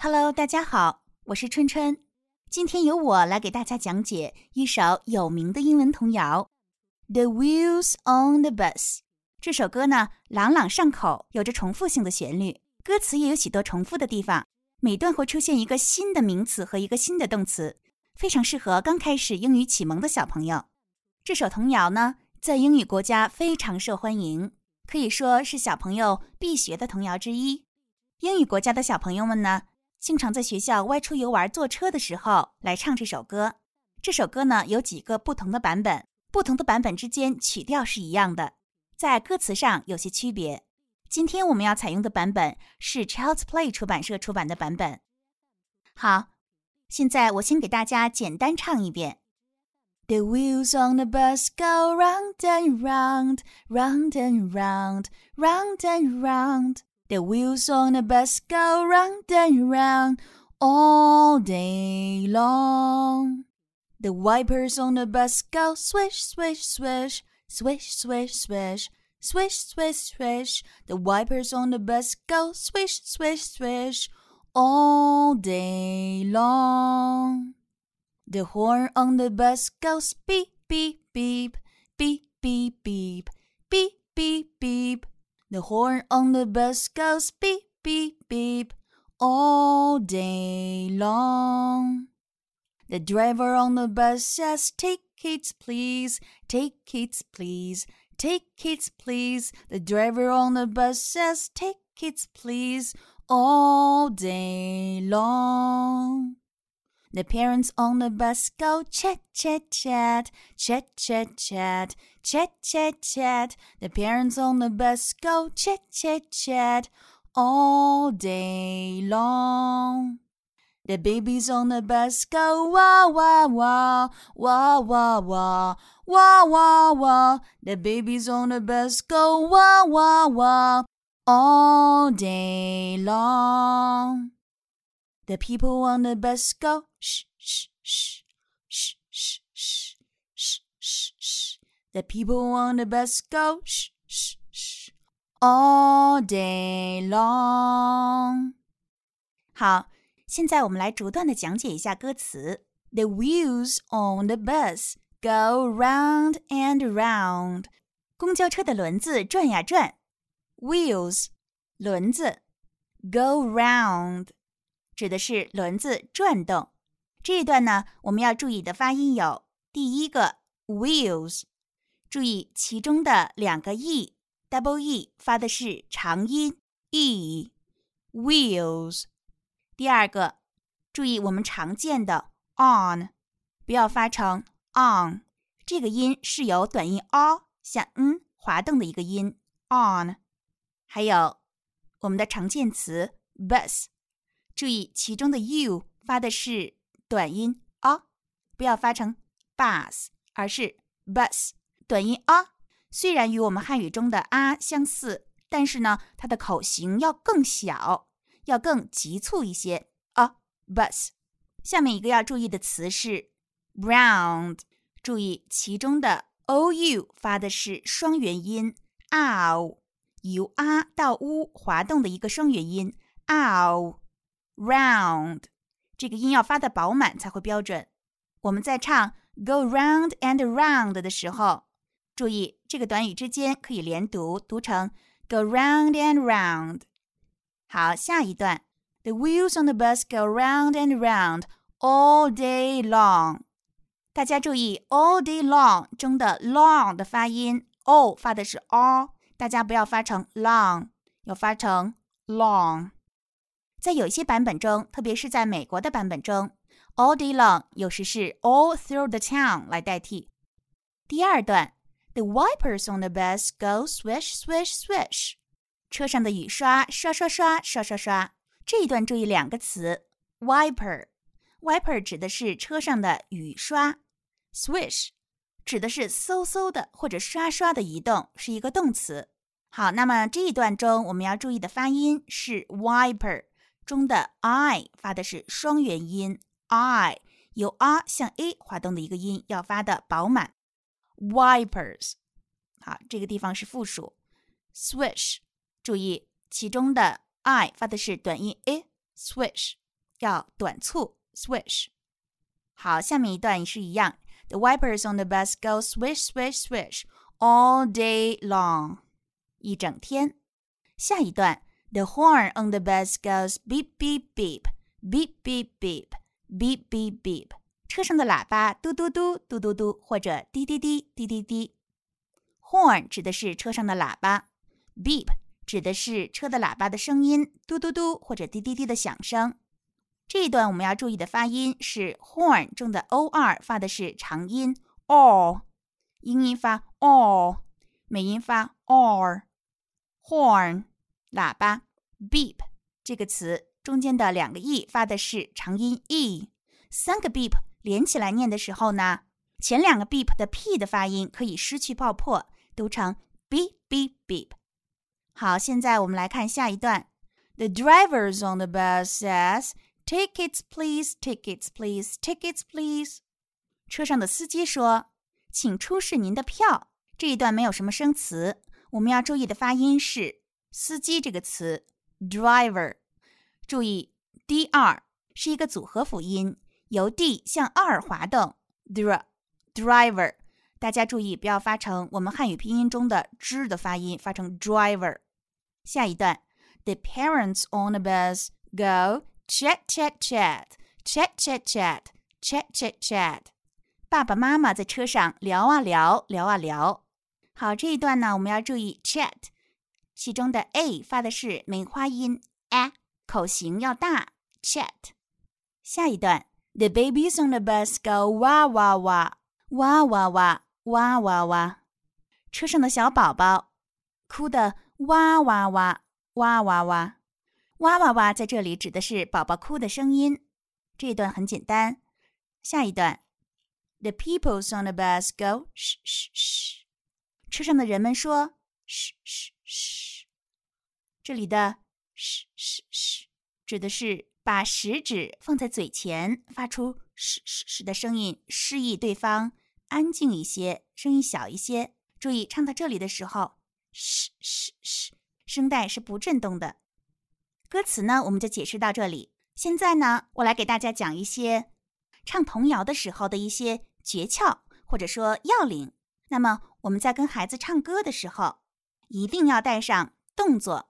Hello，大家好，我是春春。今天由我来给大家讲解一首有名的英文童谣《The Wheels on the Bus》。这首歌呢，朗朗上口，有着重复性的旋律，歌词也有许多重复的地方。每段会出现一个新的名词和一个新的动词，非常适合刚开始英语启蒙的小朋友。这首童谣呢，在英语国家非常受欢迎，可以说是小朋友必学的童谣之一。英语国家的小朋友们呢？经常在学校外出游玩、坐车的时候来唱这首歌。这首歌呢有几个不同的版本，不同的版本之间曲调是一样的，在歌词上有些区别。今天我们要采用的版本是 Child's Play 出版社出版的版本。好，现在我先给大家简单唱一遍：The wheels on the bus go round and round, round and round, round and round. The wheels on the bus go round and round all day long. The wipers on the bus go swish, swish, swish, swish, swish, swish, swish, swish, swish. The wipers on the bus go swish, swish, swish all day long. The horn on the bus goes beep, beep, beep, beep, beep, beep, beep, beep, beep. The horn on the bus goes beep, beep, beep all day long. The driver on the bus says, Take kids, please, take kids, please, take kids, please. The driver on the bus says, Take kids, please, all day long. The parents on the bus go chat, chat, chat, chat, chat, chat, chat, chat, chat. The parents on the bus go chat, chat, chat all day long. The babies on the bus go wah, wah, wah, wah, wah, wah, wah, wah, wah. The babies on the bus go wah, wah, wah all day long. The people on the bus go shh, shh, shh, shh, shh, shh, shh, shh, shh. The people on the bus go shh, shh, shh, all day long. 好，现在我们来逐段的讲解一下歌词。The wheels on the bus go round and round. 公交车的轮子转呀转。Wheels，轮子，go round。 指的是轮子转动。这一段呢，我们要注意的发音有：第一个 wheels，注意其中的两个 e，double e 发的是长音 e，wheels。第二个，注意我们常见的 on，不要发成 on，这个音是由短音 o 像嗯滑动的一个音 on。还有我们的常见词 bus。注意，其中的 u 发的是短音 a，不要发成 bus，而是 bus。短音 a 虽然与我们汉语中的啊相似，但是呢，它的口型要更小，要更急促一些。a bus。下面一个要注意的词是 round，注意其中的 o u 发的是双元音 ow，由啊到 u 滑动的一个双元音 ow。round，这个音要发的饱满才会标准。我们在唱 go round and round 的时候，注意这个短语之间可以连读，读成 go round and round。好，下一段，The wheels on the bus go round and round all day long。大家注意 all day long 中的 long 的发音，o 发的是 o，大家不要发成 long，要发成 long。在有一些版本中，特别是在美国的版本中，all day long 有时是 all through the town 来代替。第二段，the wipers on the bus go swish swish swish，车上的雨刷刷刷刷刷刷刷。这一段注意两个词，wiper，wiper 指的是车上的雨刷，swish 指的是嗖嗖的或者刷刷的移动，是一个动词。好，那么这一段中我们要注意的发音是 wiper。中的 i 发的是双元音 i，由 r 向 a 滑动的一个音要发的饱满。Wipers，好，这个地方是复数。Swish，注意其中的 i 发的是短音 a，swish 要短促 swish。好，下面一段也是一样，The wipers on the bus go swish swish swish all day long，一整天。下一段，The horn on the bus goes beep beep beep beep beep beep beep beep beep，车上的喇叭嘟嘟嘟嘟嘟嘟，或者滴滴滴滴滴滴。Horn 指的是车上的喇叭，beep 指的是车的喇叭的声音，嘟嘟嘟或者滴滴滴的响声。这一段我们要注意的发音是 horn 中的 o r 发的是长音 o，英音发 o，美音发 r，horn。喇叭，beep 这个词中间的两个 e 发的是长音 e，三个 beep 连起来念的时候呢，前两个 beep 的 p 的发音可以失去爆破。读成 beep beep beep。好，现在我们来看下一段。The drivers on the bus says, "Tickets, please, tickets, please, tickets, please." 车上的司机说：“请出示您的票。”这一段没有什么生词，我们要注意的发音是“司机”这个词 “driver”。注意 “dr” 是一个组合辅音，由 d 向 r 滑动，dr driver。大家注意，不要发成我们汉语拼音中的“之”的发音，发成 driver。下一段，The parents on the bus go chat chat chat chat chat chat chat chat chat。爸爸妈妈在车上聊啊聊，聊啊聊。好，这一段呢，我们要注意 chat，其中的 a 发的是梅花音 a，口型要大 chat。下一段，The babies on the bus go 哇哇哇，哇哇哇。哇哇哇！车上的小宝宝哭的哇哇哇哇哇哇哇哇哇，在这里指的是宝宝哭的声音。这一段很简单。下一段，The people on the bus go 嘘嘘嘘。车上的人们说嘘嘘嘘。这里的嘘嘘嘘指的是把食指放在嘴前，发出嘘嘘嘘的声音，示意对方。安静一些，声音小一些。注意，唱到这里的时候，嘘嘘嘘，声带是不震动的。歌词呢，我们就解释到这里。现在呢，我来给大家讲一些唱童谣的时候的一些诀窍，或者说要领。那么我们在跟孩子唱歌的时候，一定要带上动作。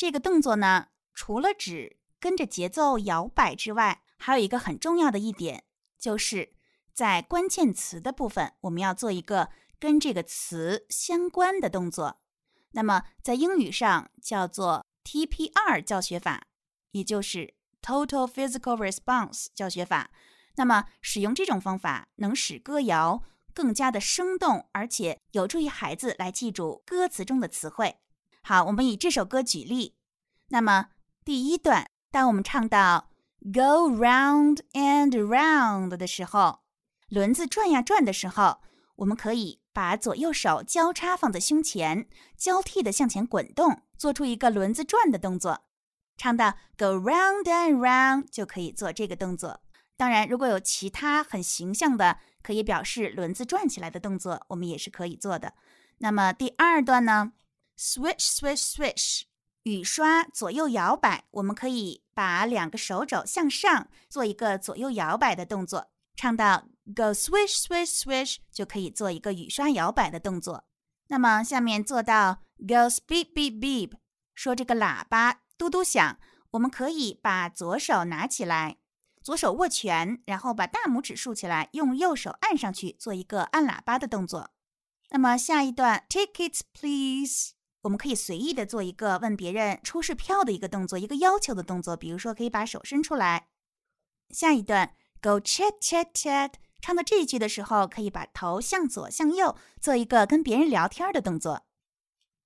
这个动作呢，除了指跟着节奏摇摆之外，还有一个很重要的一点，就是。在关键词的部分，我们要做一个跟这个词相关的动作。那么在英语上叫做 TPR 教学法，也就是 Total Physical Response 教学法。那么使用这种方法，能使歌谣更加的生动，而且有助于孩子来记住歌词中的词汇。好，我们以这首歌举例。那么第一段，当我们唱到 Go round and round 的时候。轮子转呀转的时候，我们可以把左右手交叉放在胸前，交替的向前滚动，做出一个轮子转的动作。唱到 Go round and round 就可以做这个动作。当然，如果有其他很形象的可以表示轮子转起来的动作，我们也是可以做的。那么第二段呢？Swish swish swish，雨刷左右摇摆，我们可以把两个手肘向上，做一个左右摇摆的动作。唱到 Go swish swish swish 就可以做一个雨刷摇摆的动作。那么下面做到 Go beep beep beep，说这个喇叭嘟嘟响，我们可以把左手拿起来，左手握拳，然后把大拇指竖起来，用右手按上去，做一个按喇叭的动作。那么下一段 Tickets please，我们可以随意的做一个问别人出示票的一个动作，一个要求的动作，比如说可以把手伸出来。下一段 Go chat chat chat。唱到这一句的时候，可以把头向左向右，做一个跟别人聊天的动作。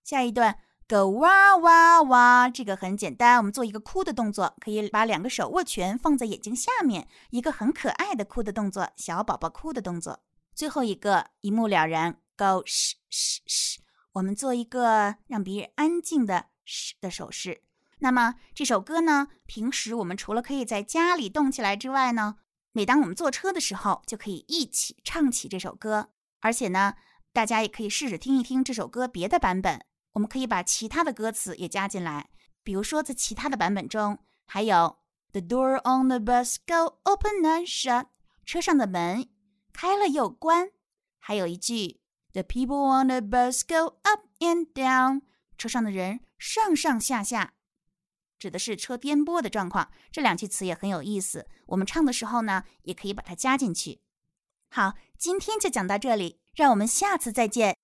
下一段，go 哇哇哇，这个很简单，我们做一个哭的动作，可以把两个手握拳放在眼睛下面，一个很可爱的哭的动作，小宝宝哭的动作。最后一个一目了然，go sh sh sh，我们做一个让别人安静的嘘的手势。那么这首歌呢，平时我们除了可以在家里动起来之外呢？每当我们坐车的时候，就可以一起唱起这首歌。而且呢，大家也可以试着听一听这首歌别的版本。我们可以把其他的歌词也加进来，比如说在其他的版本中，还有 The door on the bus go open and shut。车上的门开了又关。还有一句，The people on the bus go up and down。车上的人上上下下，指的是车颠簸的状况。这两句词也很有意思，我们唱的时候呢，也可以把它加进去。好，今天就讲到这里，让我们下次再见。